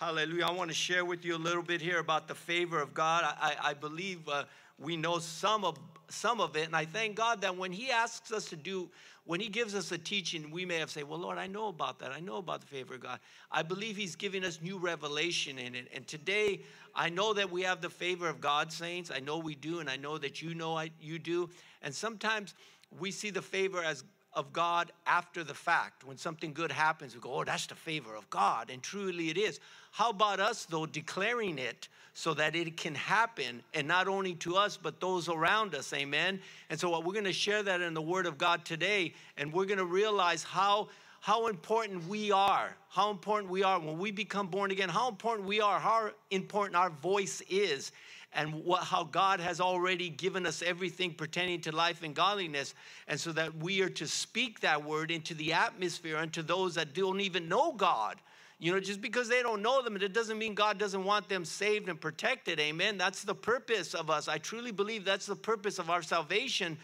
Hallelujah. I want to share with you a little bit here about the favor of God. I, I believe uh, we know some of, some of it, and I thank God that when He asks us to do, when He gives us a teaching, we may have said, Well, Lord, I know about that. I know about the favor of God. I believe He's giving us new revelation in it. And today, I know that we have the favor of God, saints. I know we do, and I know that you know I, you do. And sometimes we see the favor as of God after the fact. When something good happens, we go, oh, that's the favor of God. And truly it is. How about us, though, declaring it so that it can happen, and not only to us, but those around us? Amen. And so, we're going to share that in the Word of God today, and we're going to realize how. How important we are, how important we are when we become born again, how important we are, how important our voice is and what, how God has already given us everything pertaining to life and godliness. And so that we are to speak that word into the atmosphere and to those that don't even know God. You know, just because they don't know them, it doesn't mean God doesn't want them saved and protected. Amen. That's the purpose of us. I truly believe that's the purpose of our salvation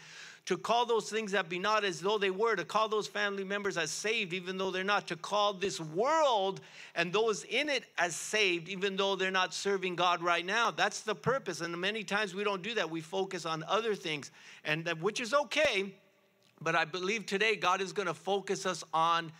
to call those things that be not as though they were, to call those family members as saved, even though they're not, to call this world and those in it as saved, even though they're not serving God right now. That's the purpose. And many times we don't do that. We focus on other things, and that, which is okay. But I believe today God is going to focus us on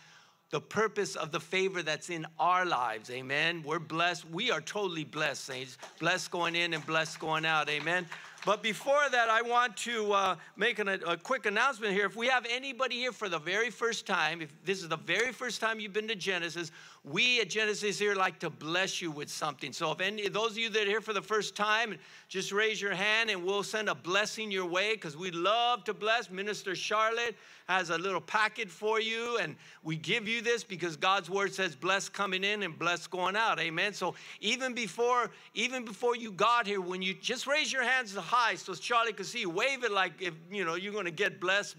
the purpose of the favor that's in our lives. Amen. We're blessed. We are totally blessed, saints. Blessed going in and blessed going out. Amen. But before that, I want to uh, make an, a quick announcement here. If we have anybody here for the very first time, if this is the very first time you've been to Genesis, we at Genesis here like to bless you with something. So if any those of you that are here for the first time, just raise your hand and we'll send a blessing your way because we love to bless. Minister Charlotte has a little packet for you, and we give you this because God's word says bless coming in and bless going out. Amen. So even before, even before you got here, when you just raise your hands high so Charlie could see you, wave it like if you know you're gonna get blessed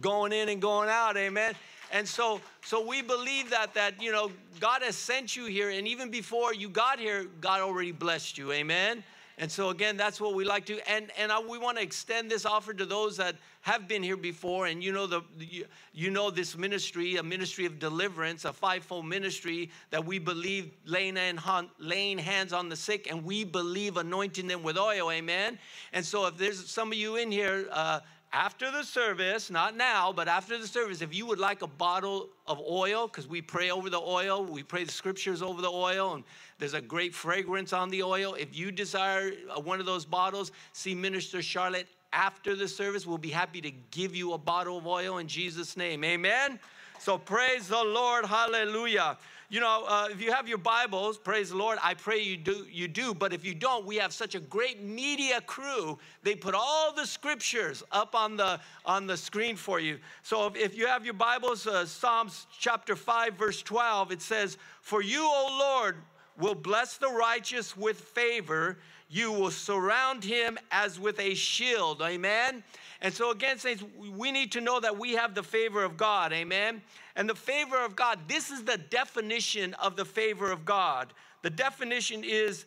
going in and going out. Amen. And so, so we believe that that you know God has sent you here, and even before you got here, God already blessed you. Amen. And so again, that's what we like to, and and I, we want to extend this offer to those that have been here before, and you know the you, you know this ministry, a ministry of deliverance, a fivefold ministry that we believe laying, in, laying hands on the sick, and we believe anointing them with oil. Amen. And so if there's some of you in here. Uh, after the service, not now, but after the service, if you would like a bottle of oil, because we pray over the oil, we pray the scriptures over the oil, and there's a great fragrance on the oil. If you desire uh, one of those bottles, see Minister Charlotte after the service. We'll be happy to give you a bottle of oil in Jesus' name. Amen. So praise the Lord. Hallelujah. You know, uh, if you have your Bibles, praise the Lord. I pray you do. You do. But if you don't, we have such a great media crew. They put all the scriptures up on the on the screen for you. So if, if you have your Bibles, uh, Psalms chapter five, verse twelve, it says, "For you, O Lord, will bless the righteous with favor. You will surround him as with a shield." Amen. And so, again, saints, we need to know that we have the favor of God. Amen. And the favor of God, this is the definition of the favor of God. The definition is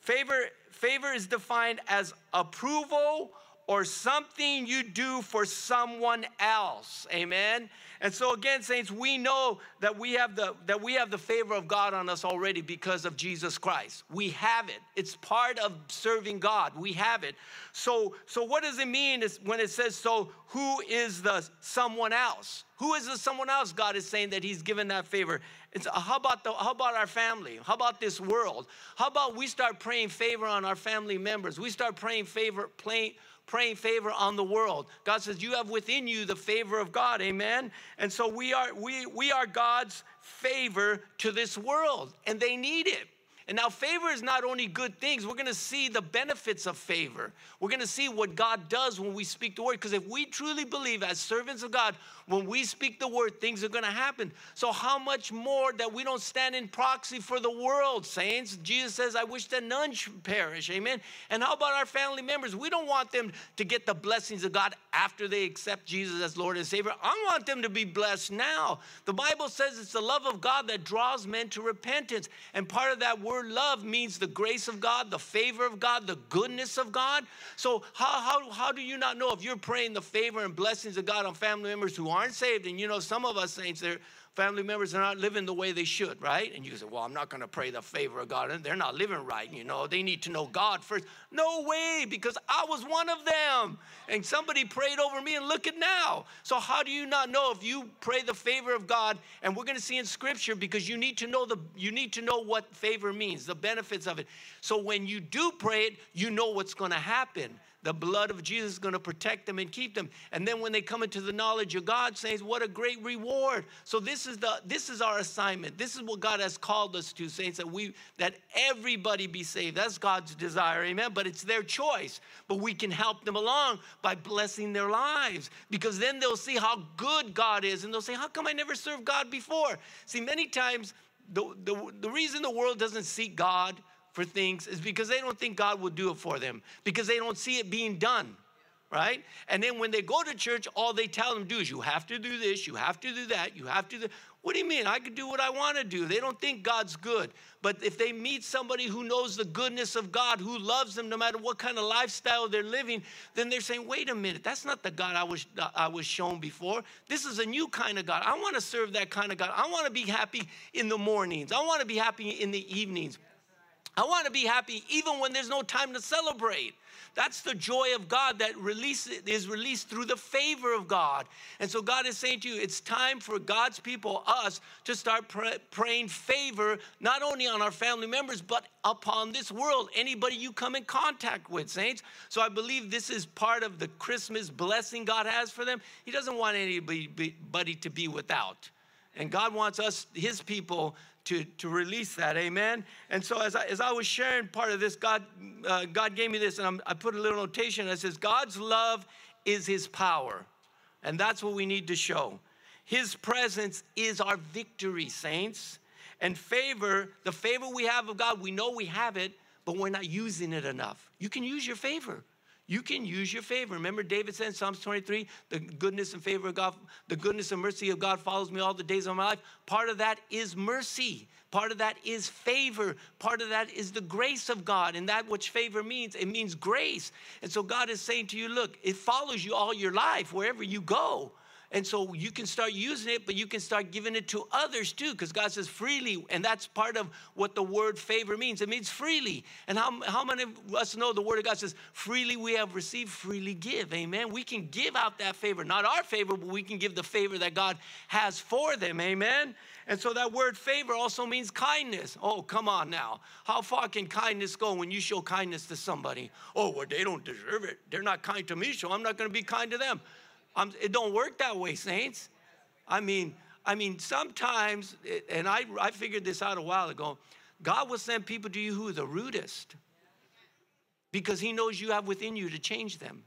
favor, favor is defined as approval or something you do for someone else. Amen. And so again, saints, we know that we have the that we have the favor of God on us already because of Jesus Christ. We have it. It's part of serving God. We have it. So so what does it mean when it says so who is the someone else? Who is the someone else God is saying that he's given that favor? It's, uh, how about the how about our family? How about this world? How about we start praying favor on our family members? We start praying favor praying praying favor on the world. God says, You have within you the favor of God. Amen. And so we are we we are God's favor to this world, and they need it. And now, favor is not only good things, we're gonna see the benefits of favor. We're gonna see what God does when we speak the word. Because if we truly believe, as servants of God, when we speak the word, things are gonna happen. So, how much more that we don't stand in proxy for the world, saints? Jesus says, I wish that none should perish. Amen. And how about our family members? We don't want them to get the blessings of God after they accept Jesus as Lord and Savior. I want them to be blessed now. The Bible says it's the love of God that draws men to repentance. And part of that word, word love means the grace of God, the favor of God, the goodness of God. So, how, how, how do you not know if you're praying the favor and blessings of God on family members who aren't saved? And you know, some of us saints, there, family members are not living the way they should, right? And you say, well, I'm not going to pray the favor of God. And they're not living right, you know. They need to know God first. No way, because I was one of them. And somebody prayed over me, and look at now. So how do you not know if you pray the favor of God? And we're going to see in Scripture because you need to know the you need to know what favor means, the benefits of it. So when you do pray it, you know what's going to happen the blood of Jesus is going to protect them and keep them. And then when they come into the knowledge of God, saints, what a great reward. So this is the this is our assignment. This is what God has called us to, saints, that we that everybody be saved. That's God's desire, amen. But it's their choice. But we can help them along by blessing their lives because then they'll see how good God is and they'll say, How come I never served God before? See, many times the, the, the reason the world doesn't seek God for things is because they don't think God will do it for them, because they don't see it being done, right? And then when they go to church, all they tell them to do is, you have to do this, you have to do that, you have to do. What do you mean? I can do what I want to do. They don't think God's good. But if they meet somebody who knows the goodness of God, who loves them no matter what kind of lifestyle they're living, then they're saying, wait a minute, that's not the God I was, uh, I was shown before. This is a new kind of God. I want to serve that kind of God. I want to be happy in the mornings, I want to be happy in the evenings. I want to be happy even when there's no time to celebrate. That's the joy of God that release, is released through the favor of God. And so God is saying to you, it's time for God's people, us, to start pray, praying favor, not only on our family members, but upon this world, anybody you come in contact with, saints. So I believe this is part of the Christmas blessing God has for them. He doesn't want anybody to be without. And God wants us, his people, to, to release that. Amen. And so as I, as I was sharing part of this, God, uh, God gave me this, and I'm, i put a little notation that says, God's love is his power. And that's what we need to show. His presence is our victory, saints. And favor, the favor we have of God, we know we have it, but we're not using it enough. You can use your favor. You can use your favor. Remember, David said in Psalms 23, the goodness and favor of God, the goodness and mercy of God follows me all the days of my life. Part of that is mercy. Part of that is favor. Part of that is the grace of God. And that which favor means, it means grace. And so God is saying to you, look, it follows you all your life, wherever you go. And so you can start using it, but you can start giving it to others too, because God says freely. And that's part of what the word favor means. It means freely. And how, how many of us know the word of God says, freely we have received, freely give? Amen. We can give out that favor, not our favor, but we can give the favor that God has for them. Amen. And so that word favor also means kindness. Oh, come on now. How far can kindness go when you show kindness to somebody? Oh, well, they don't deserve it. They're not kind to me, so I'm not going to be kind to them. I'm, it don't work that way, saints. I mean, I mean, sometimes, and I, I figured this out a while ago, God will send people to you who are the rudest because He knows you have within you to change them.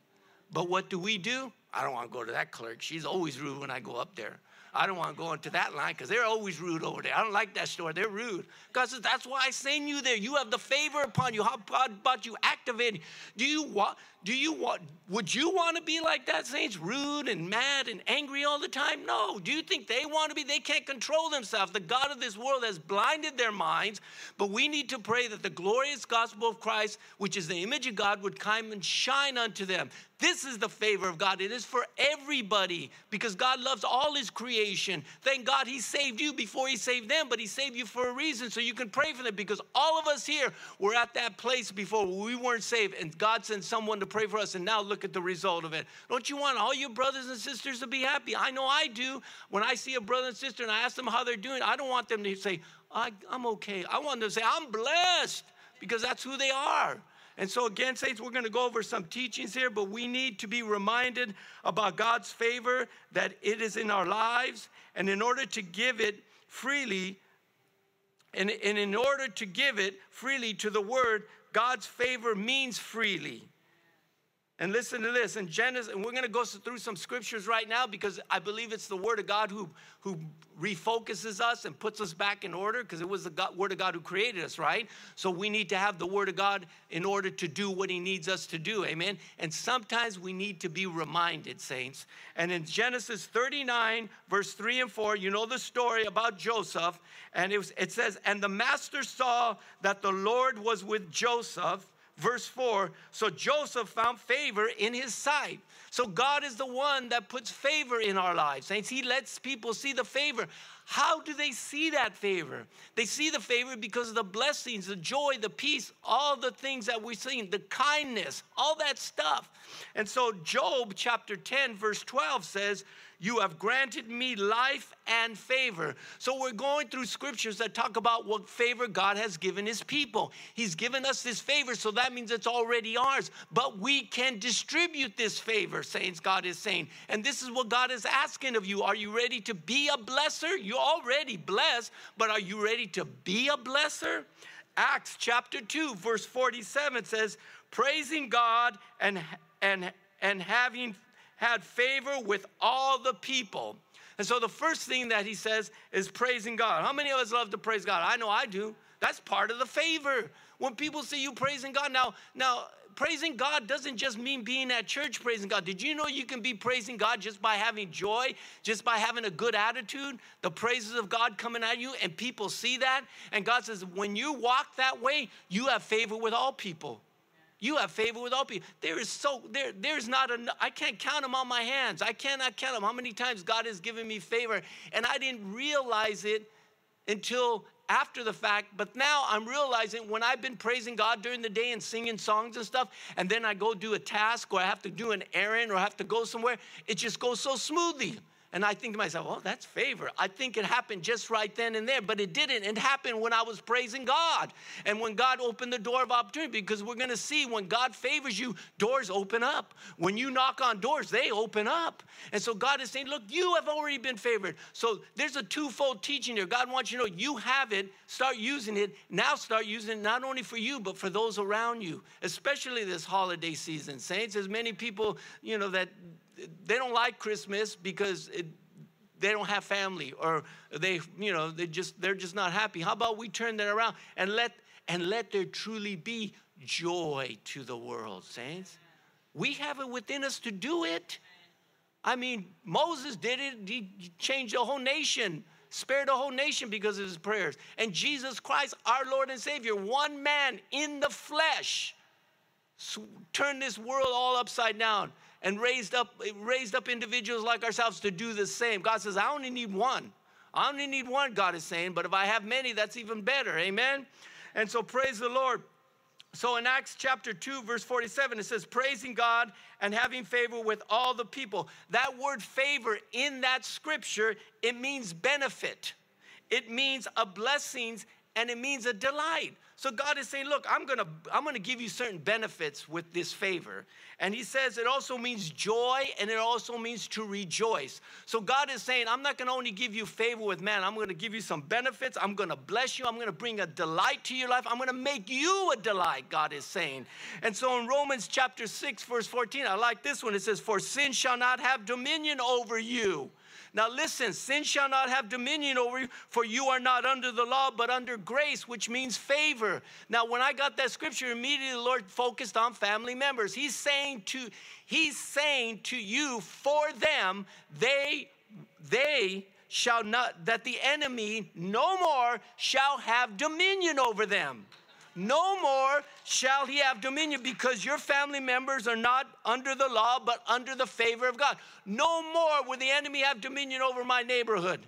But what do we do? I don't want to go to that clerk. She's always rude when I go up there. I don't want to go into that line because they're always rude over there. I don't like that store. They're rude. God says, that's why I send you there. You have the favor upon you. How about you activating? Do you want, do you want, would you want to be like that, saints? Rude and mad and angry all the time? No. Do you think they want to be? They can't control themselves. The God of this world has blinded their minds, but we need to pray that the glorious gospel of Christ, which is the image of God, would come and shine unto them. This is the favor of God. It is for everybody because God loves all his creation. Thank God he saved you before he saved them, but he saved you for a reason so you can pray for them because all of us here were at that place before we weren't saved and God sent someone to pray for us, and now look at the result of it. Don't you want all your brothers and sisters to be happy? I know I do. When I see a brother and sister and I ask them how they're doing, I don't want them to say, I, am okay. I want them to say, I'm blessed because that's who they are. And so, again, Saints, we're going to go over some teachings here, but we need to be reminded about God's favor, that it is in our lives. And in order to give it freely, and, and in order to give it freely to the word, God's favor means freely. And listen to this in Genesis, and we're going to go through some scriptures right now because I believe it's the Word of God who, who refocuses us and puts us back in order because it was the God, Word of God who created us, right? So we need to have the Word of God in order to do what He needs us to do, amen? And sometimes we need to be reminded, saints. And in Genesis 39, verse 3 and 4, you know the story about Joseph, and it, was, it says, And the master saw that the Lord was with Joseph verse 4 So Joseph found favor in his sight. So God is the one that puts favor in our lives. Saints, He lets people see the favor. How do they see that favor? They see the favor because of the blessings, the joy, the peace, all the things that we've seen, the kindness, all that stuff. And so, Job chapter 10, verse 12 says, you have granted me life and favor. So we're going through scriptures that talk about what favor God has given his people. He's given us this favor, so that means it's already ours. But we can distribute this favor, saints, God is saying. And this is what God is asking of you. Are you ready to be a blesser? You're already blessed, but are you ready to be a blesser? Acts chapter 2, verse 47 says, praising God and and and having had favor with all the people. And so the first thing that he says is praising God. How many of us love to praise God? I know I do. That's part of the favor. When people see you praising God, now, now praising God doesn't just mean being at church praising God. Did you know you can be praising God just by having joy, just by having a good attitude? The praises of God coming at you, and people see that. And God says, when you walk that way, you have favor with all people. You have favor with all people. There is so there there's not a I can't count them on my hands. I cannot count them. How many times God has given me favor and I didn't realize it until after the fact, but now I'm realizing when I've been praising God during the day and singing songs and stuff, and then I go do a task or I have to do an errand or I have to go somewhere, it just goes so smoothly. And I think to myself, oh, that's favor. I think it happened just right then and there, but it didn't. It happened when I was praising God. And when God opened the door of opportunity, because we're going to see when God favors you, doors open up. When you knock on doors, they open up. And so God is saying, look, you have already been favored. So there's a twofold teaching here. God wants you to know you have it, start using it. Now start using it not only for you, but for those around you, especially this holiday season. Saints, there's many people, you know, that they don't like Christmas because it, they don't have family or they, you know, they just they're just not happy. How about we turn that around and let and let there truly be joy to the world, saints? We have it within us to do it. I mean, Moses did it, he changed the whole nation, spared the whole nation because of his prayers. And Jesus Christ, our Lord and Savior, one man in the flesh, turned this world all upside down and raised up, raised up individuals like ourselves to do the same. God says, I only need one. I only need one, God is saying, but if I have many, that's even better. Amen? And so praise the Lord. So in Acts chapter 2, verse 47, it says, praising God and having favor with all the people. That word favor in that scripture, it means benefit. It means a blessings and it means a delight. So God is saying, look, I'm gonna, I'm gonna give you certain benefits with this favor. And he says it also means joy and it also means to rejoice. So God is saying, I'm not gonna only give you favor with man, I'm gonna give you some benefits. I'm gonna bless you. I'm gonna bring a delight to your life. I'm gonna make you a delight, God is saying. And so in Romans chapter 6, verse 14, I like this one. It says, For sin shall not have dominion over you. Now listen, sin shall not have dominion over you, for you are not under the law, but under grace, which means favor. Now, when I got that scripture, immediately the Lord focused on family members. He's saying to, He's saying to you, for them, they, they shall not, that the enemy no more shall have dominion over them. No more shall he have dominion because your family members are not under the law, but under the favor of God. No more will the enemy have dominion over my neighborhood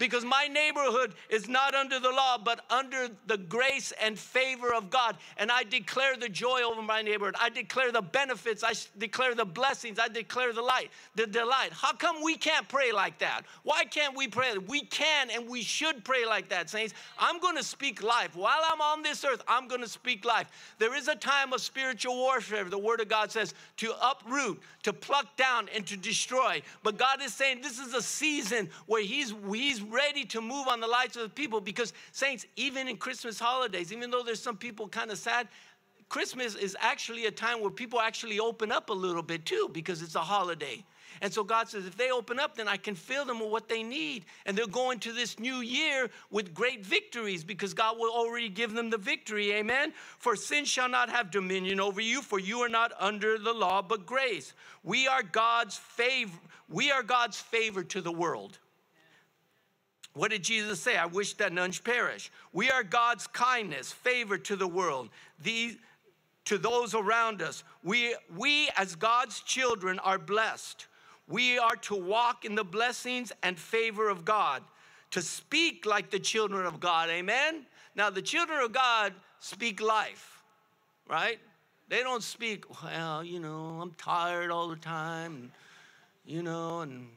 because my neighborhood is not under the law, but under the grace and favor of God. And I declare the joy over my neighborhood. I declare the benefits. I declare the blessings. I declare the light, the delight. How come we can't pray like that? Why can't we pray? We can and we should pray like that, saints. I'm going to speak life. While I'm on this earth, I'm going to speak life. There is a time of spiritual warfare, the Word of God says, to uproot, to pluck down, and to destroy. But God is saying this is a season where He's, he's ready to move on the lives of the people because, saints, even in Christmas holidays, even though there's some people kind of sad, Christmas is actually a time where people actually open up a little bit too because it's a holiday. And so God says, if they open up, then I can fill them with what they need. And they'll go into this new year with great victories because God will already give them the victory. Amen. For sin shall not have dominion over you, for you are not under the law, but grace. We are God's favor. We are God's favor to the world. What did Jesus say? I wish that none should perish. We are God's kindness, favor to the world. These, to those around us. We, we, as God's children, are blessed. We are to walk in the blessings and favor of God, to speak like the children of God. Amen? Now, the children of God speak life, right? They don't speak, well, you know, I'm tired all the time, you know, and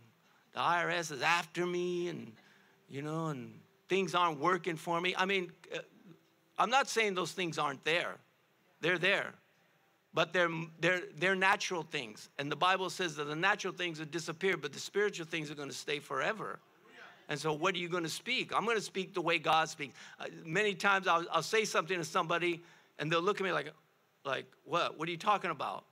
the IRS is after me, and, you know, and things aren't working for me. I mean, uh, I'm not saying those things aren't there, they're there. But they're, they're, they're natural things. And the Bible says that the natural things will disappear, but the spiritual things are going to stay forever. And so, what are you going to speak? I'm going to speak the way God speaks. Uh, many times I'll, I'll say something to somebody, and they'll look at me like, like, what? What are you talking about?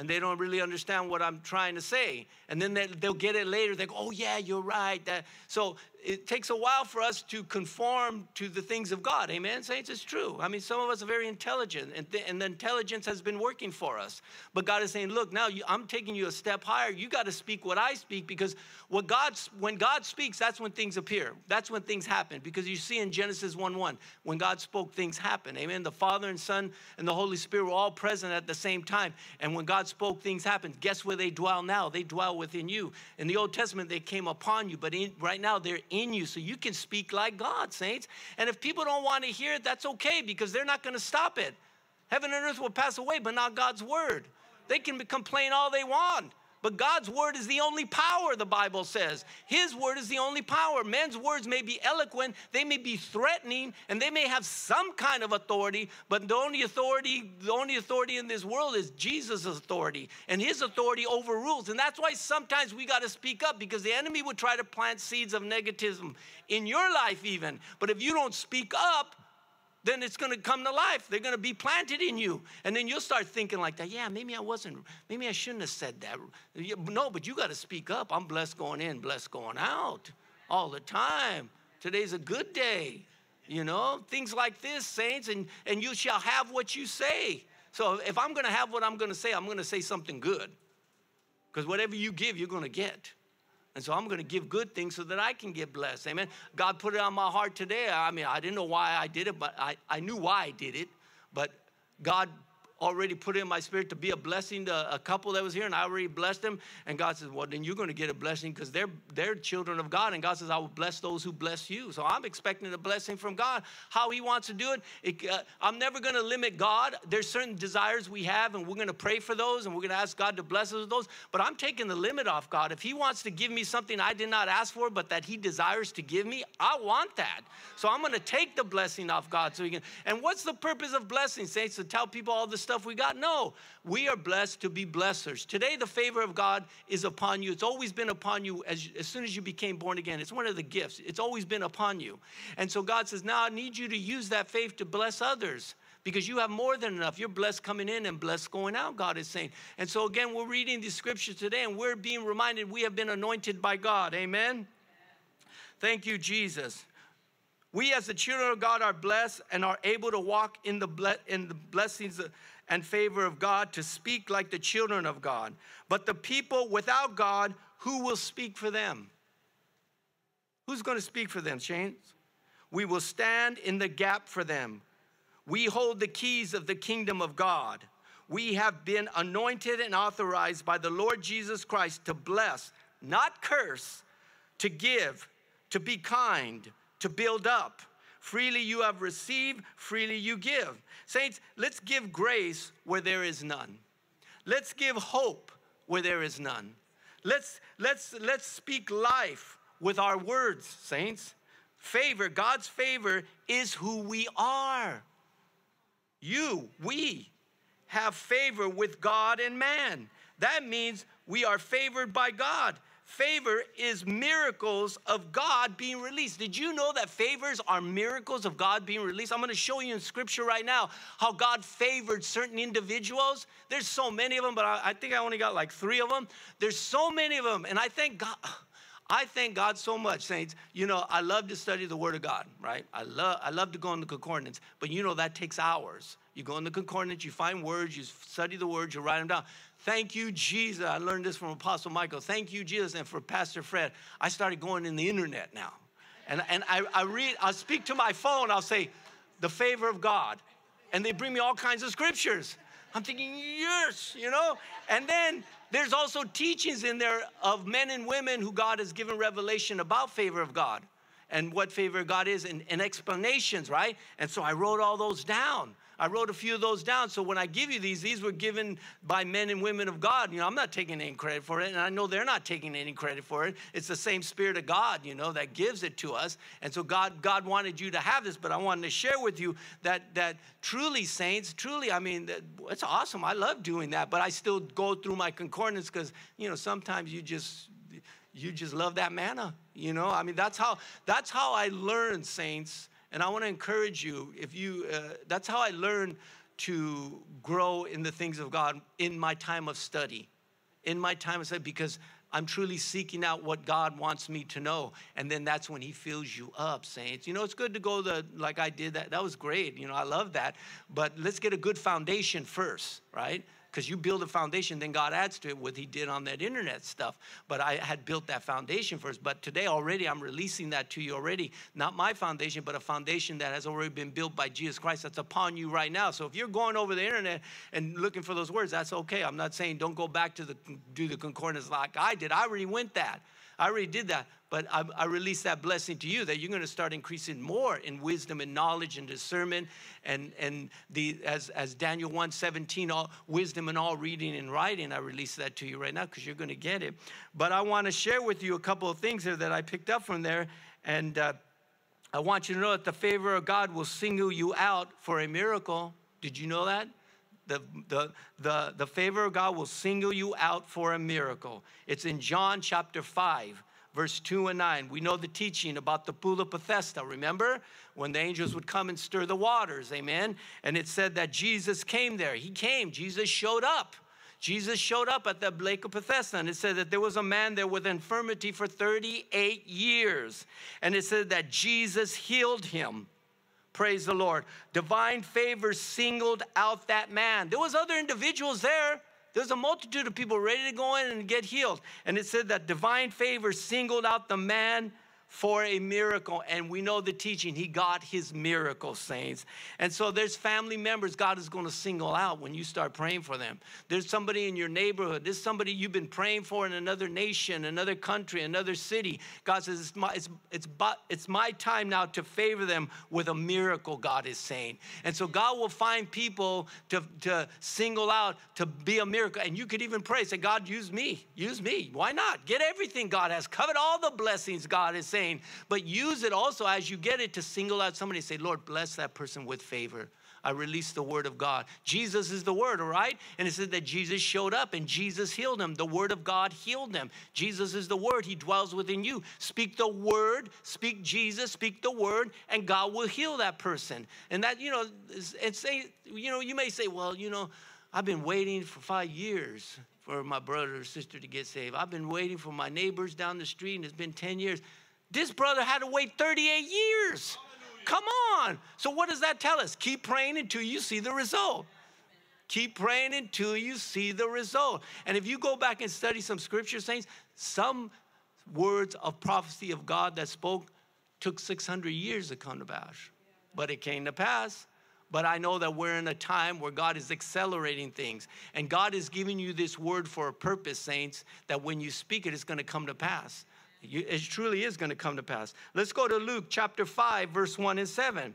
And they don't really understand what I'm trying to say. And then they, will get it later. They go, oh, yeah, you're right. That, so it takes a while for us to conform to the things of God. Amen, saints? It's true. I mean, some of us are very intelligent, and, th- and the intelligence has been working for us. But God is saying, look, now you, I'm taking you a step higher. You got to speak what I speak because what God's, when God speaks, that's when things appear. That's when things happen. Because you see in Genesis 1 1, when God spoke, things happen. Amen. The Father and Son and the Holy Spirit were all present at the same time. And when God spoke, things happened. Guess where they dwell now? They dwell within you. In the Old Testament, they came upon you, but in, right now they're in you. So you can speak like God, saints. And if people don't want to hear it, that's okay because they're not going to stop it. Heaven and earth will pass away, but not God's word. They can complain all they want. But God's word is the only power, the Bible says. His word is the only power. Men's words may be eloquent, they may be threatening, and they may have some kind of authority, but the only authority, the only authority in this world is Jesus' authority. And his authority overrules. And that's why sometimes we got to speak up because the enemy would try to plant seeds of negativism in your life, even. But if you don't speak up, then it's going to come to life. They're going to be planted in you. And then you'll start thinking like that. Yeah, maybe I wasn't, maybe I shouldn't have said that. No, but you got to speak up. I'm blessed going in, blessed going out all the time. Today's a good day. You know, things like this, saints, and, and you shall have what you say. So if I'm going to have what I'm going to say, I'm going to say something good. Because whatever you give, you're going to get. And so I'm going to give good things so that I can get blessed. Amen. God put it on my heart today. I mean, I didn't know why I did it, but I, I knew why I did it. But God already put in my spirit to be a blessing to a couple that was here, and I already blessed them. And God says, Well, then you're going to get a blessing because they're, they're children of God. And God says, I will bless those who bless you. So I'm expecting a blessing from God. How He wants to do it, it uh, I'm never going to limit God. There's certain desires we have, and we're going to pray for those, and we're going to ask God to bless us with those. But I'm taking the limit off God. If He wants to give me something I did not ask for, but that He desires to give me, I want that. So I'm going to take the blessing off God so He can. And what's the purpose of blessing, saints? To tell people all the stuff we got? No, we are blessed to be blessers. Today, the favor of God is upon you. It's always been upon you as, as soon as you became born again. It's one of the gifts, it's always been upon you. And so God says, Now I need you to use that faith to bless others because you have more than enough. You're blessed coming in and blessed going out, God is saying. And so, again, we're reading the scriptures today and we're being reminded we have been anointed by God. Amen? Thank you, Jesus. We, as the children of God, are blessed and are able to walk in the, ble- in the blessings and favor of God, to speak like the children of God. But the people without God, who will speak for them? Who's going to speak for them, Shane? We will stand in the gap for them. We hold the keys of the kingdom of God. We have been anointed and authorized by the Lord Jesus Christ to bless, not curse, to give, to be kind, to build up. Freely you have received, freely you give. Saints, let's give grace where there is none. Let's give hope where there is none. Let's, let's, let's speak life with our words, saints. Favor, God's favor is who we are. You, we have favor with God and man. That means we are favored by God. Favor is miracles of God being released. Did you know that favors are miracles of God being released? I'm going to show you in scripture right now how God favored certain individuals. There's so many of them, but I, I think I only got like three of them. There's so many of them, and I thank God. I thank God so much, saints. You know, I love to study the Word of God, right? I love, I love to go in the concordance, but you know that takes hours. You go in the concordance, you find words, you study the words, you write them down. Thank you, Jesus. I learned this from Apostle Michael. Thank you, Jesus. And for Pastor Fred, I started going in the internet now. And, and I, I read, I'll speak to my phone, I'll say, the favor of God. And they bring me all kinds of scriptures. I'm thinking, yes, you know? And then there's also teachings in there of men and women who God has given revelation about favor of God and what favor of God is and, and explanations, right? And so I wrote all those down. I wrote a few of those down. So when I give you these, these were given by men and women of God. You know, I'm not taking any credit for it, and I know they're not taking any credit for it. It's the same Spirit of God, you know, that gives it to us. And so God, God wanted you to have this, but I wanted to share with you that that truly, saints, truly, I mean, it's awesome. I love doing that, but I still go through my concordance because you know sometimes you just you just love that manna you know i mean that's how that's how i learn saints and I want to encourage you, if you, uh, that's how I learned to grow in the things of God in my time of study. In my time of study, because I'm truly seeking out what God wants me to know. And then that's when He fills you up, saints. You know, it's good to go the like I did that. That was great. You know, I love that. But let's get a good foundation first, right? Because you build a foundation, then God adds to it what He did on that internet stuff. But I had built that foundation first. But today already, I'm releasing that to you already. Not my foundation, but a foundation that has already been built by Jesus Christ that's upon you right now. So if you're going over the internet and looking for those words, that's okay. I'm not saying don't go back to the do the concordance like I did. I already went that. I already did that, but I, I release that blessing to you that you're going to start increasing more in wisdom and knowledge and discernment and and the as as Daniel 1 17, all wisdom and all reading and writing. I release that to you right now because you're going to get it. But I want to share with you a couple of things there that I picked up from there, and uh, I want you to know that the favor of God will single you out for a miracle. Did you know that? The, the, the, the favor of God will single you out for a miracle. It's in John chapter 5, verse 2 and 9. We know the teaching about the pool of Bethesda, remember? When the angels would come and stir the waters, amen? And it said that Jesus came there. He came, Jesus showed up. Jesus showed up at the Lake of Bethesda, and it said that there was a man there with infirmity for 38 years. And it said that Jesus healed him. Praise the Lord. Divine favor singled out that man. There was other individuals there. There's a multitude of people ready to go in and get healed. And it said that divine favor singled out the man for a miracle. And we know the teaching, he got his miracle, saints. And so there's family members God is going to single out when you start praying for them. There's somebody in your neighborhood, there's somebody you've been praying for in another nation, another country, another city. God says, it's my, it's, it's, it's my time now to favor them with a miracle, God is saying. And so God will find people to, to single out to be a miracle. And you could even pray, say, God, use me, use me. Why not? Get everything God has, covet all the blessings God is saying but use it also as you get it to single out somebody say, Lord, bless that person with favor. I release the word of God. Jesus is the word, all right? And it said that Jesus showed up and Jesus healed him. The word of God healed him. Jesus is the word. He dwells within you. Speak the word, speak Jesus, speak the word, and God will heal that person. And that, you know, and say, you know, you may say, well, you know, I've been waiting for five years for my brother or sister to get saved. I've been waiting for my neighbors down the street, and it's been 10 years. This brother had to wait 38 years. Come on. So, what does that tell us? Keep praying until you see the result. Keep praying until you see the result. And if you go back and study some scripture saints, some words of prophecy of God that spoke took 600 years to come to pass, but it came to pass. But I know that we're in a time where God is accelerating things. And God is giving you this word for a purpose, saints, that when you speak it, it's going to come to pass. It truly is going to come to pass. Let's go to Luke chapter 5, verse 1 and 7.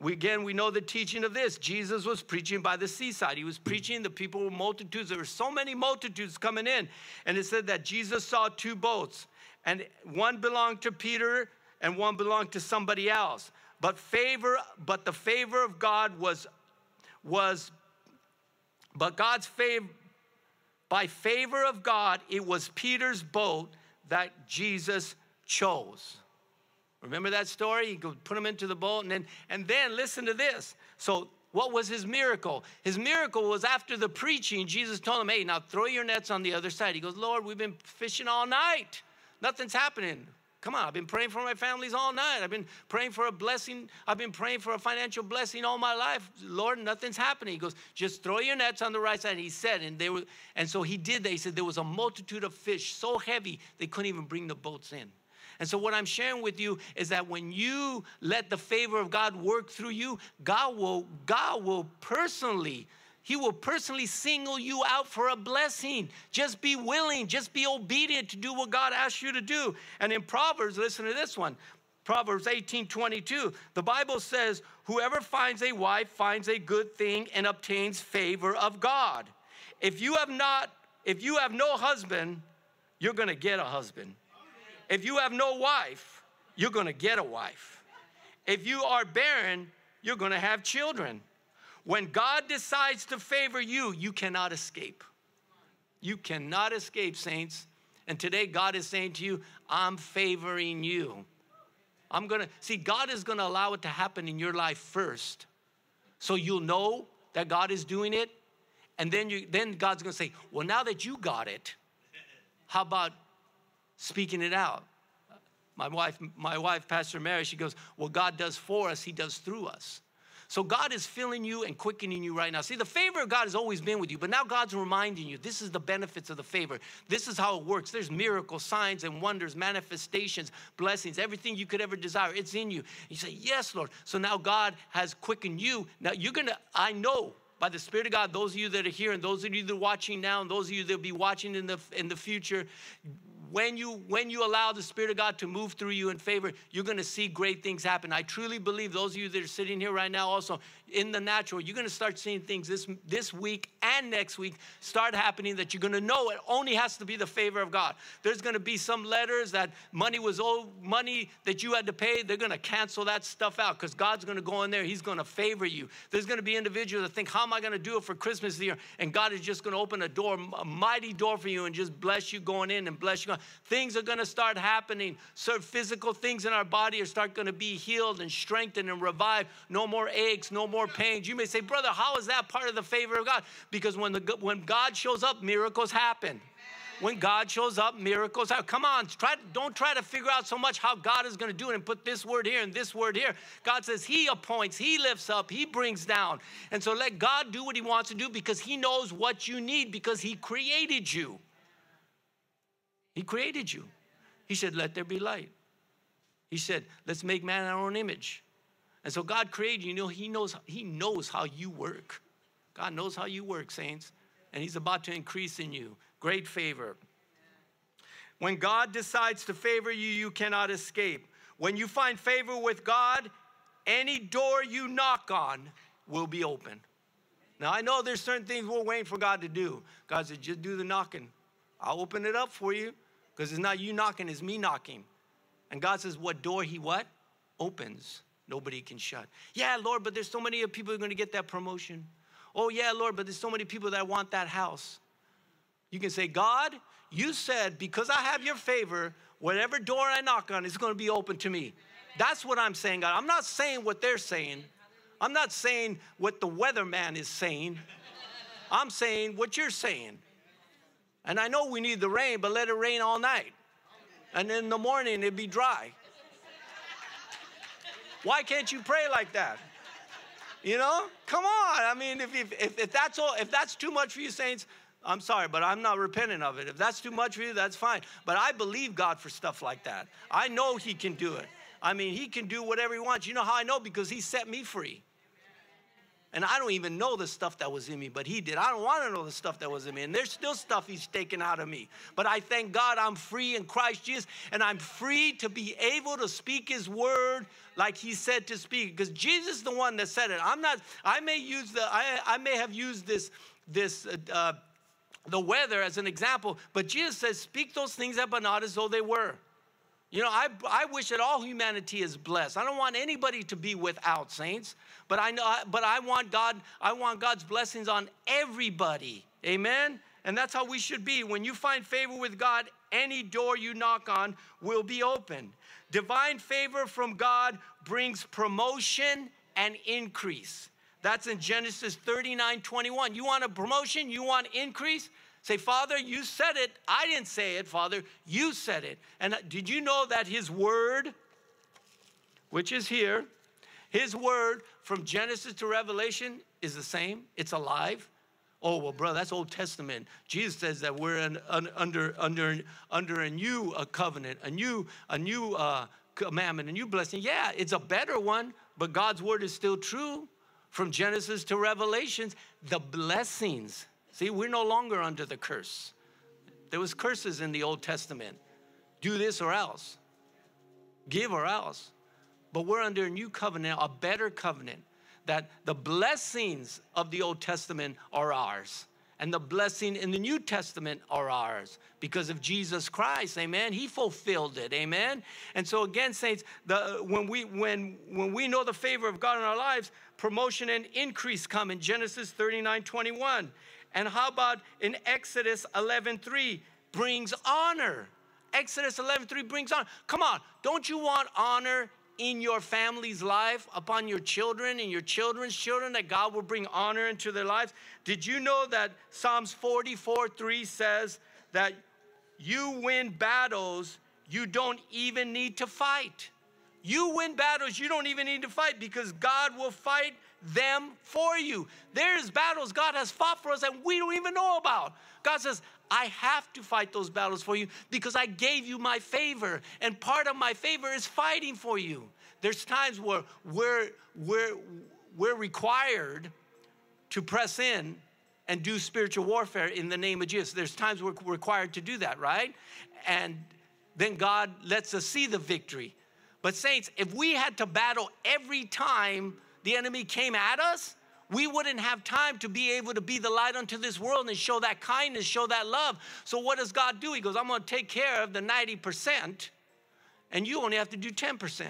We, again, we know the teaching of this. Jesus was preaching by the seaside. He was preaching, the people were multitudes. There were so many multitudes coming in. And it said that Jesus saw two boats, and one belonged to Peter and one belonged to somebody else. But favor, but the favor of God was, was, but God's favor, by favor of God, it was Peter's boat that Jesus chose. Remember that story? He put him into the boat, and then, and then listen to this. So, what was his miracle? His miracle was after the preaching, Jesus told him, Hey, now throw your nets on the other side. He goes, Lord, we've been fishing all night. Nothing's happening. Come on, I've been praying for my families all night. I've been praying for a blessing. I've been praying for a financial blessing all my life. Lord, nothing's happening. He goes, just throw your nets on the right side. And he said, and they were, and so he did that. He said there was a multitude of fish so heavy they couldn't even bring the boats in. And so, what I'm sharing with you is that when you let the favor of God work through you, God will, God will personally He will personally single you out for a blessing. Just be willing, just be obedient to do what God asks you to do. And in Proverbs, listen to this one Proverbs 18 22, the Bible says, Whoever finds a wife finds a good thing and obtains favor of God. If you have not, if you have no husband, you're gonna get a husband. If you have no wife, you're gonna get a wife. If you are barren, you're gonna have children. When God decides to favor you, you cannot escape. You cannot escape, saints. And today, God is saying to you, I'm favoring you. I'm gonna, see, God is gonna allow it to happen in your life first. So you'll know that God is doing it. And then, you, then God's gonna say, Well, now that you got it, how about speaking it out? My wife, my wife, Pastor Mary, she goes, Well, God does for us, He does through us. So God is filling you and quickening you right now. See, the favor of God has always been with you, but now God's reminding you this is the benefits of the favor. This is how it works. There's miracles, signs, and wonders, manifestations, blessings, everything you could ever desire. It's in you. You say, Yes, Lord. So now God has quickened you. Now you're going to, I know by the Spirit of God, those of you that are here and those of you that are watching now and those of you that will be watching in the, in the future, when you when you allow the spirit of god to move through you in favor you're going to see great things happen. I truly believe those of you that are sitting here right now also in the natural you're going to start seeing things this this week and next week start happening that you're going to know it only has to be the favor of god there's going to be some letters that money was owed money that you had to pay they're going to cancel that stuff out because god's going to go in there he's going to favor you there's going to be individuals that think how am i going to do it for christmas this year and god is just going to open a door a mighty door for you and just bless you going in and bless you going Things are going to start happening. So physical things in our body are start going to be healed and strengthened and revived. No more aches, no more pains. You may say, brother, how is that part of the favor of God? Because when the when God shows up, miracles happen when God shows up, miracles happen. Come on, try, don't try to figure out so much how God is going to do it and put this word here and this word here. God says He appoints, He lifts up, He brings down. And so let God do what He wants to do because He knows what you need because He created you. He created you. He said, Let there be light. He said, Let's make man our own image. And so God created you. You know, He knows, He knows how you work. God knows how you work, saints. And He's about to increase in you. Great favor. When God decides to favor you, you cannot escape. When you find favor with God, any door you knock on will be open. Now, I know there's certain things we're waiting for God to do. God said, just do the knocking. I'll open it up for you. Because it's not you knocking, it's me knocking. And God says, what door he what? Opens. Nobody can shut. Yeah, Lord, but there's so many people who are going to get that promotion. Oh, yeah, Lord, but there's so many people that want that house. You can say, God, you said, because I have your favor, whatever door I knock on is going to be open to me. That's what I'm saying, God. I'm not saying what they're saying. I'm not saying what the weatherman is saying. I'm saying what you're saying. And I know we need the rain, but let it rain all night. And in the morning, it'd be dry. Why can't you pray like that? You know? Come on. I mean, if, if, if, that's all, if that's too much for you, saints, I'm sorry, but I'm not repenting of it. If that's too much for you, that's fine. But I believe God for stuff like that. I know He can do it. I mean, He can do whatever He wants. You know how I know? Because He set me free. And I don't even know the stuff that was in me, but he did. I don't want to know the stuff that was in me. And there's still stuff he's taken out of me. But I thank God I'm free in Christ Jesus, and I'm free to be able to speak his word like he said to speak. Because Jesus is the one that said it. I'm not, I may use the, I, I may have used this, this, uh, uh, the weather as an example, but Jesus says, speak those things that but not as though they were. You know, I, I wish that all humanity is blessed. I don't want anybody to be without saints, but I know, but I want God, I want God's blessings on everybody. Amen. And that's how we should be. When you find favor with God, any door you knock on will be open. Divine favor from God brings promotion and increase. That's in Genesis 39 21. You want a promotion? You want increase? Say, Father, you said it. I didn't say it, Father. You said it. And did you know that His word, which is here, His word from Genesis to Revelation is the same? It's alive. Oh, well, brother, that's Old Testament. Jesus says that we're an, un, under, under, under a new uh, covenant, a new, a new uh, commandment, a new blessing. Yeah, it's a better one, but God's word is still true. from Genesis to Revelations, the blessings. See, we're no longer under the curse. There was curses in the Old Testament. Do this or else. Give or else. But we're under a new covenant, a better covenant, that the blessings of the Old Testament are ours and the blessing in the New Testament are ours because of Jesus Christ. Amen. He fulfilled it. Amen. And so again, saints, the, when we when when we know the favor of God in our lives, promotion and increase come in Genesis 39, 21. And how about in Exodus 11, 3? Brings honor. Exodus 11, 3 brings honor. Come on, don't you want honor in your family's life, upon your children and your children's children, that God will bring honor into their lives. Did you know that Psalms 44 3 says that you win battles you don't even need to fight? You win battles you don't even need to fight because God will fight them for you. There's battles God has fought for us that we don't even know about. God says, I have to fight those battles for you because I gave you my favor. And part of my favor is fighting for you. There's times where we're, we're, we're required to press in and do spiritual warfare in the name of Jesus. There's times we're required to do that, right? And then God lets us see the victory. But, saints, if we had to battle every time the enemy came at us, we wouldn't have time to be able to be the light unto this world and show that kindness, show that love. So, what does God do? He goes, I'm going to take care of the 90%, and you only have to do 10%.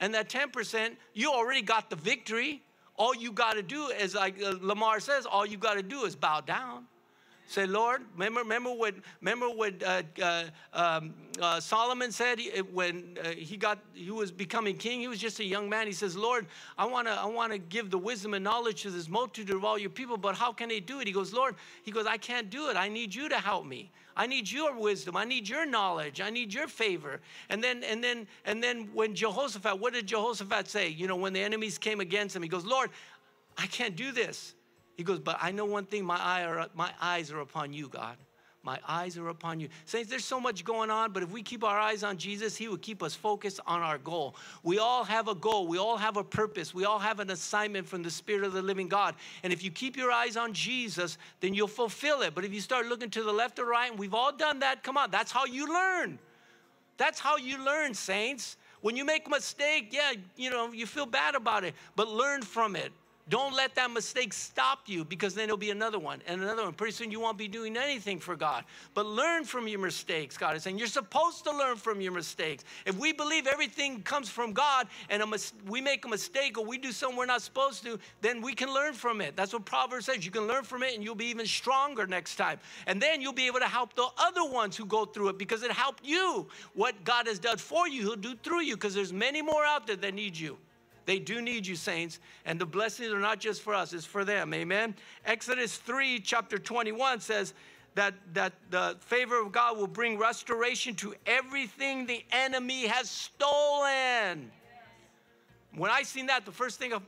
And that 10%, you already got the victory. All you got to do is, like uh, Lamar says, all you got to do is bow down. Say, Lord, remember, remember what, remember what uh, uh, um, uh, Solomon said when uh, he got, he was becoming king. He was just a young man. He says, Lord, I want to, I want to give the wisdom and knowledge to this multitude of all your people, but how can they do it? He goes, Lord, he goes, I can't do it. I need you to help me. I need your wisdom. I need your knowledge. I need your favor. And then, and then, and then when Jehoshaphat, what did Jehoshaphat say? You know, when the enemies came against him, he goes, Lord, I can't do this. He goes, But I know one thing my, eye are, my eyes are upon you, God. My eyes are upon you. Saints, there's so much going on, but if we keep our eyes on Jesus, He will keep us focused on our goal. We all have a goal. We all have a purpose. We all have an assignment from the Spirit of the living God. And if you keep your eyes on Jesus, then you'll fulfill it. But if you start looking to the left or right, and we've all done that, come on, that's how you learn. That's how you learn, saints. When you make a mistake, yeah, you know, you feel bad about it, but learn from it. Don't let that mistake stop you because then there'll be another one and another one. Pretty soon you won't be doing anything for God. But learn from your mistakes, God is saying. You're supposed to learn from your mistakes. If we believe everything comes from God and mis- we make a mistake or we do something we're not supposed to, then we can learn from it. That's what Proverbs says. You can learn from it and you'll be even stronger next time. And then you'll be able to help the other ones who go through it because it helped you. What God has done for you, He'll do through you because there's many more out there that need you. They do need you, saints. And the blessings are not just for us, it's for them. Amen. Exodus 3, chapter 21 says that, that the favor of God will bring restoration to everything the enemy has stolen. When I seen that, the first thing I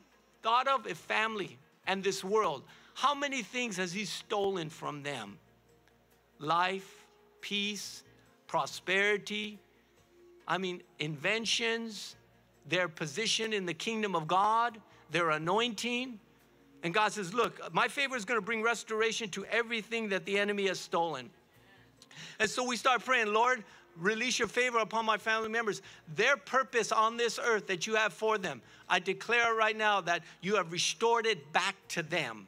thought of is family and this world. How many things has he stolen from them? Life, peace, prosperity, I mean, inventions, their position in the kingdom of God, their anointing. And God says, Look, my favor is going to bring restoration to everything that the enemy has stolen. And so we start praying, Lord, release your favor upon my family members. Their purpose on this earth that you have for them, I declare right now that you have restored it back to them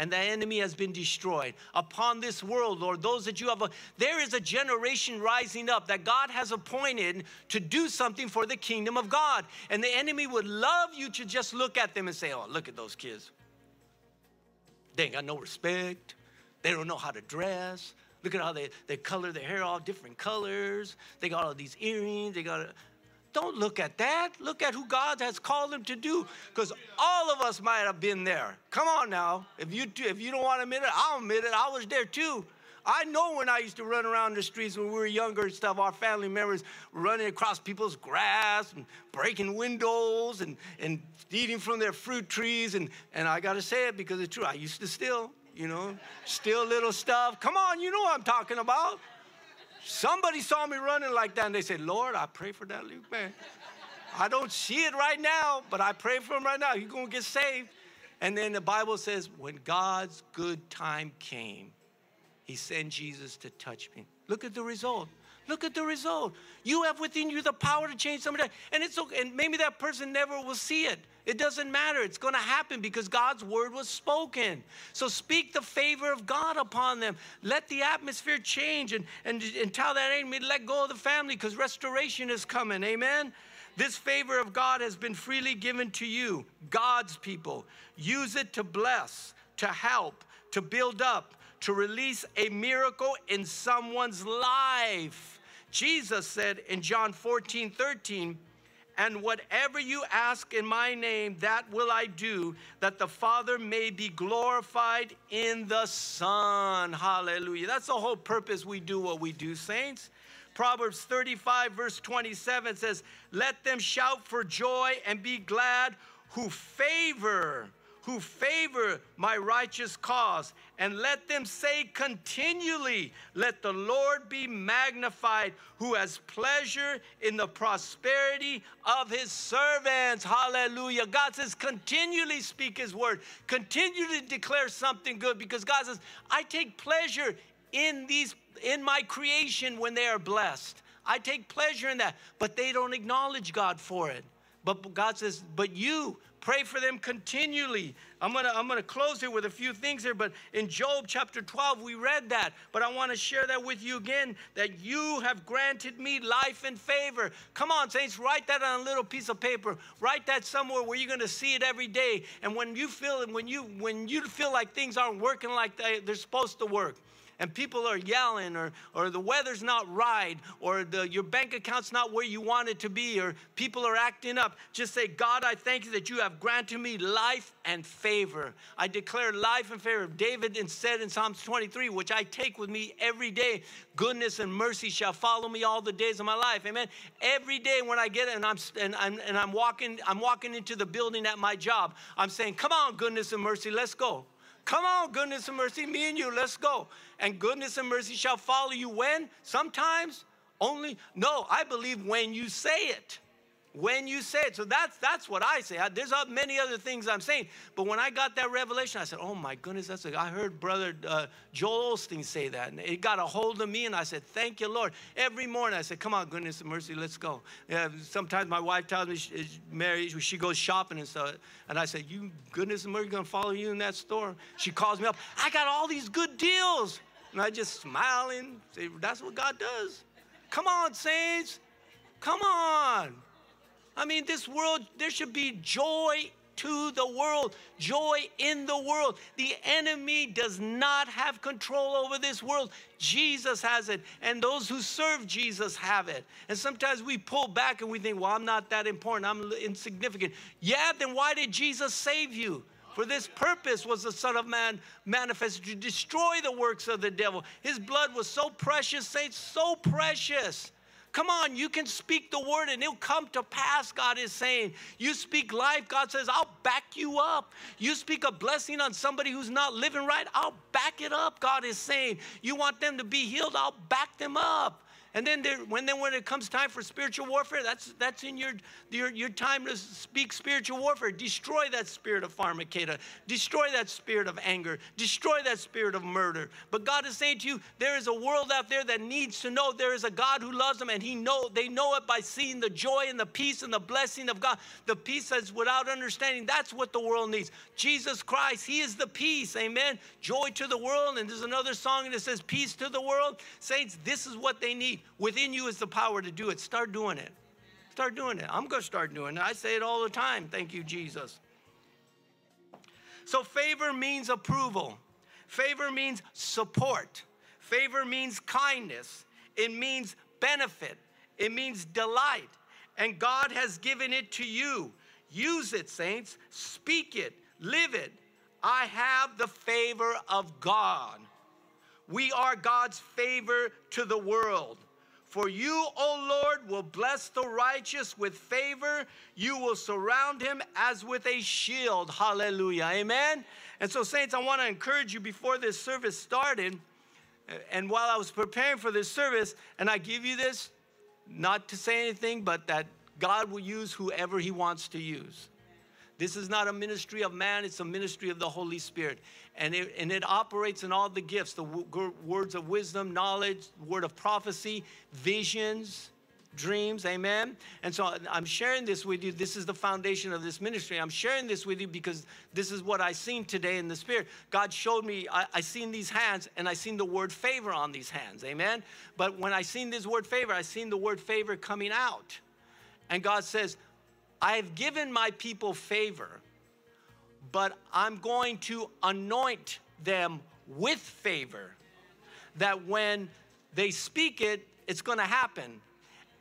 and the enemy has been destroyed. Upon this world, Lord, those that you have, a, there is a generation rising up that God has appointed to do something for the kingdom of God. And the enemy would love you to just look at them and say, oh, look at those kids. They ain't got no respect. They don't know how to dress. Look at how they, they color their hair all different colors. They got all these earrings. They got don't look at that. Look at who God has called them to do. Because all of us might have been there. Come on now. If you, if you don't want to admit it, I'll admit it. I was there too. I know when I used to run around the streets when we were younger and stuff, our family members running across people's grass and breaking windows and, and eating from their fruit trees. And, and I got to say it because it's true. I used to steal, you know, steal little stuff. Come on, you know what I'm talking about. Somebody saw me running like that and they said, Lord, I pray for that Luke man. I don't see it right now, but I pray for him right now. He's going to get saved. And then the Bible says, when God's good time came, he sent Jesus to touch me. Look at the result. Look at the result. You have within you the power to change somebody. And it's okay. And maybe that person never will see it. It doesn't matter. It's going to happen because God's word was spoken. So speak the favor of God upon them. Let the atmosphere change and, and, and tell that enemy, to let go of the family because restoration is coming. Amen. This favor of God has been freely given to you, God's people. Use it to bless, to help, to build up, to release a miracle in someone's life. Jesus said in John 14, 13, and whatever you ask in my name, that will I do, that the Father may be glorified in the Son. Hallelujah. That's the whole purpose we do what we do, saints. Proverbs 35, verse 27 says, Let them shout for joy and be glad who favor who favor my righteous cause, and let them say continually, Let the Lord be magnified, who has pleasure in the prosperity of his servants. Hallelujah. God says, continually speak his word, continue to declare something good, because God says, I take pleasure in these in my creation when they are blessed. I take pleasure in that, but they don't acknowledge God for it. But God says, but you Pray for them continually. I'm gonna, I'm gonna close here with a few things here, but in Job chapter 12, we read that. But I wanna share that with you again that you have granted me life and favor. Come on, saints, write that on a little piece of paper. Write that somewhere where you're gonna see it every day. And when you feel when you when you feel like things aren't working like they, they're supposed to work, and people are yelling or, or the weather's not right or the, your bank account's not where you want it to be or people are acting up, just say, God, I thank you that you have granted me life and favor. I declare life and favor. David said in Psalms 23, which I take with me every day, goodness and mercy shall follow me all the days of my life. Amen. Every day when I get and I'm, and I'm, and I'm walking, I'm walking into the building at my job, I'm saying, come on, goodness and mercy, let's go. Come on, goodness and mercy, me and you, let's go. And goodness and mercy shall follow you when? Sometimes only, no, I believe when you say it when you say it. So that's that's what I say. There's many other things I'm saying, but when I got that revelation, I said, "Oh my goodness, that's." A, I heard Brother uh, Joel Osteen say that, and it got a hold of me, and I said, "Thank you, Lord." Every morning, I said, "Come on, goodness and mercy, let's go." Yeah, sometimes my wife tells me she's married, she goes shopping and stuff, and I said, "You goodness and mercy gonna follow you in that store?" She calls me up. I got all these good deals, and I just smile and say, "That's what God does." Come on, saints. Come on. I mean, this world, there should be joy to the world, joy in the world. The enemy does not have control over this world. Jesus has it, and those who serve Jesus have it. And sometimes we pull back and we think, well, I'm not that important, I'm insignificant. Yeah, then why did Jesus save you? For this purpose was the Son of Man manifested to destroy the works of the devil. His blood was so precious, saints, so precious Come on, you can speak the word and it'll come to pass, God is saying. You speak life, God says, I'll back you up. You speak a blessing on somebody who's not living right, I'll back it up, God is saying. You want them to be healed, I'll back them up. And then, there, when, then when it comes time for spiritual warfare, that's, that's in your, your, your time to speak spiritual warfare. Destroy that spirit of pharmakeia. Destroy that spirit of anger. Destroy that spirit of murder. But God is saying to you, there is a world out there that needs to know there is a God who loves them, and He know they know it by seeing the joy and the peace and the blessing of God. The peace that's without understanding. That's what the world needs. Jesus Christ, He is the peace. Amen. Joy to the world. And there's another song that says, Peace to the world. Saints, this is what they need. Within you is the power to do it. Start doing it. Start doing it. I'm going to start doing it. I say it all the time. Thank you, Jesus. So, favor means approval, favor means support, favor means kindness, it means benefit, it means delight. And God has given it to you. Use it, saints. Speak it, live it. I have the favor of God. We are God's favor to the world. For you, O Lord, will bless the righteous with favor. You will surround him as with a shield. Hallelujah. Amen. And so, saints, I want to encourage you before this service started, uh, and while I was preparing for this service, and I give you this not to say anything, but that God will use whoever he wants to use. This is not a ministry of man, it's a ministry of the Holy Spirit. And it, and it operates in all the gifts the w- words of wisdom, knowledge, word of prophecy, visions, dreams, amen? And so I'm sharing this with you. This is the foundation of this ministry. I'm sharing this with you because this is what I seen today in the spirit. God showed me, I, I seen these hands and I seen the word favor on these hands, amen? But when I seen this word favor, I seen the word favor coming out. And God says, I have given my people favor, but I'm going to anoint them with favor that when they speak it, it's going to happen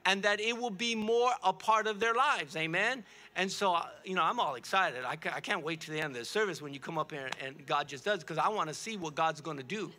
and that it will be more a part of their lives. Amen. And so, uh, you know, I'm all excited. I, can't wait to the end of the service when you come up here and God just does, because I want to see what God's going to do.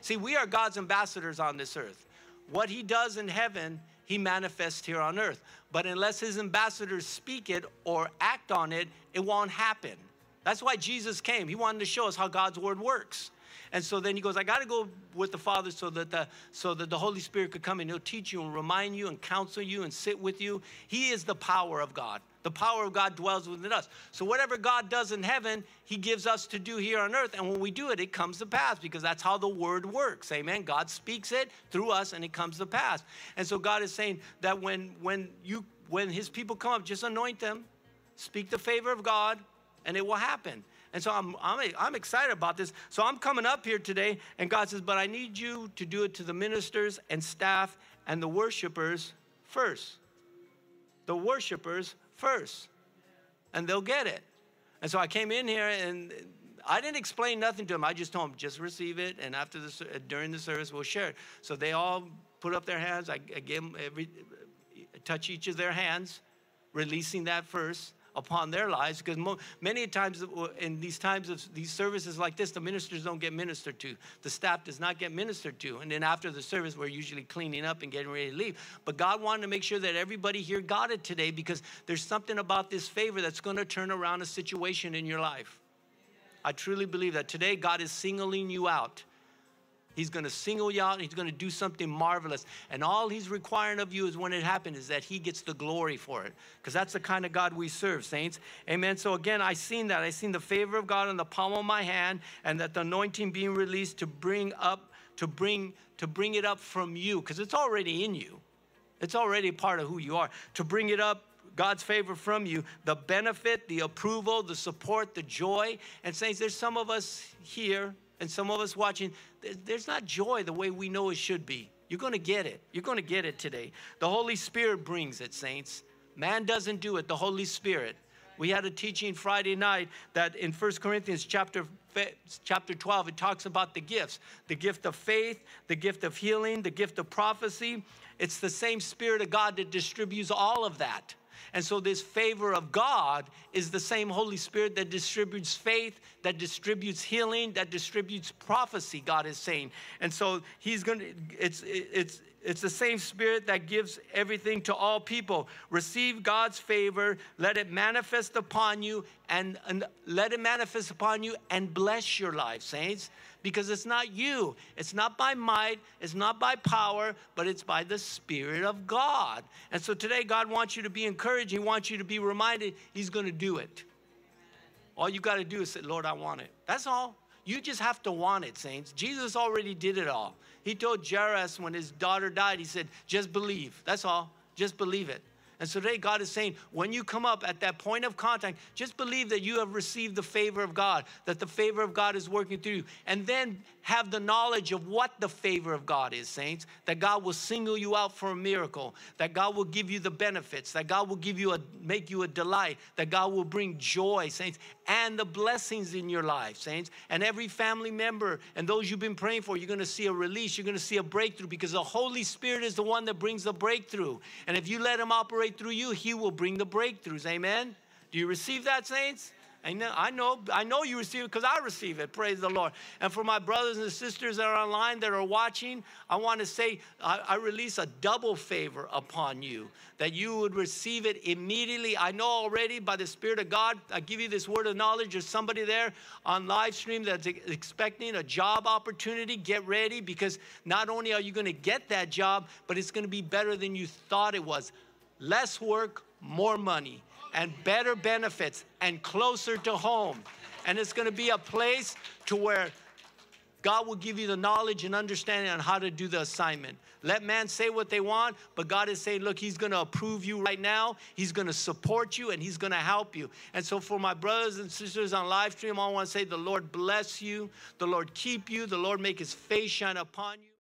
See, we are God's ambassadors on this earth. What He does in heaven, He manifests here on earth. But unless His ambassadors speak it or act on it, it won't happen. That's why Jesus came. He wanted to show us how God's word works. And so then he goes, I got to go with the Father so that the, so that the Holy Spirit could come and he'll teach you and remind you and counsel you and sit with you. He is the power of God. The power of God dwells within us. So whatever God does in heaven, he gives us to do here on earth. And when we do it, it comes to pass because that's how the word works. Amen. God speaks it through us and it comes to pass. And so God is saying that when when you when his people come up, just anoint them, speak the favor of God, and it will happen. And so I'm, I'm, I'm excited about this. So I'm coming up here today, and God says, But I need you to do it to the ministers and staff and the worshipers first. The worshipers first. And they'll get it. And so I came in here and I didn't explain nothing to them. I just told them, just receive it, and after the during the service, we'll share it. So they all put up their hands. I, I gave them every touch each of their hands, releasing that first upon their lives because mo- many times in these times of these services like this the ministers don't get ministered to. The staff does not get ministered to. And then after the service we're usually cleaning up and getting ready to leave. But god wanted to make sure that everybody here got it today because there's something about this favor that's going to turn around a situation in your life. I truly believe that today god is singling you out He's going to single you out. He's going to do something marvelous. And all he's requiring of you is when it happens is that he gets the glory for it. Because that's the kind of God we serve, saints. Amen. So again, I seen that. I seen the favor of God in the palm of my hand and that the anointing being released to bring up, to bring, to bring it up from you. Because it's already in you. It's already part of who you are. To bring it up God's favor from you, the benefit, the approval, the support, the joy. And saints, there's some of us here and some of us watching, there's not joy the way we know it should be. You're going to get it. You're going to get it today. The Holy Spirit brings it, saints. Man doesn't do it, the Holy Spirit. We had a teaching Friday night that in 1 Corinthians chapter chapter 12 it talks about the gifts, the gift of faith, the gift of healing, the gift of prophecy. It's the same spirit of God that distributes all of that. And so, this favor of God is the same Holy Spirit that distributes faith, that distributes healing, that distributes prophecy, God is saying. And so, He's going to, it's, it's, it's the same spirit that gives everything to all people. Receive God's favor, let it manifest upon you, and, and let it manifest upon you and bless your life, saints because it's not you. It's not by might, it's not by power, but it's by the Spirit of God. And so today, God wants you to be encouraged. He wants you to be reminded He's going to do it. All you got to do is say, Lord, I want it. That's all. You just have to want it, saints. Jesus already did it all. He told Jairus when his daughter died, He said, just believe. That's all. Just believe it. And so today, God is saying, when you come up at that point of contact, just believe that you have received the favor of God, that the favor of God is working through you. And then have the knowledge of what the favor of God is, saints. That God will single you out for a miracle, that God will give you the benefits, that God will give you a make you a delight, that God will bring joy, saints, and the blessings in your life, saints. And every family member and those you've been praying for, you're gonna see a release, you're gonna see a breakthrough because the Holy Spirit is the one that brings the breakthrough. And if you let Him operate through you, He will bring the breakthroughs. Amen. Do you receive that, saints? I know, I know, I know you receive it because I receive it. Praise the Lord. And for my brothers and sisters that are online that are watching, I want to say I, I release a double favor upon you that you would receive it immediately. I know already by the Spirit of God, I give you this word of knowledge. There's somebody there on live stream that's expecting a job opportunity. Get ready because not only are you going to get that job, but it's going to be better than you thought it was. Less work, more money and better benefits and closer to home. And it's going to be a place to where God will give you the knowledge and understanding on how to do the assignment. Let man say what they want, but God is saying, look, He's going to approve you right now. He's going to support you and He's going to help you. And so, for my brothers and sisters on live stream, I want to say, the Lord bless you, the Lord keep you, the Lord make His face shine upon you.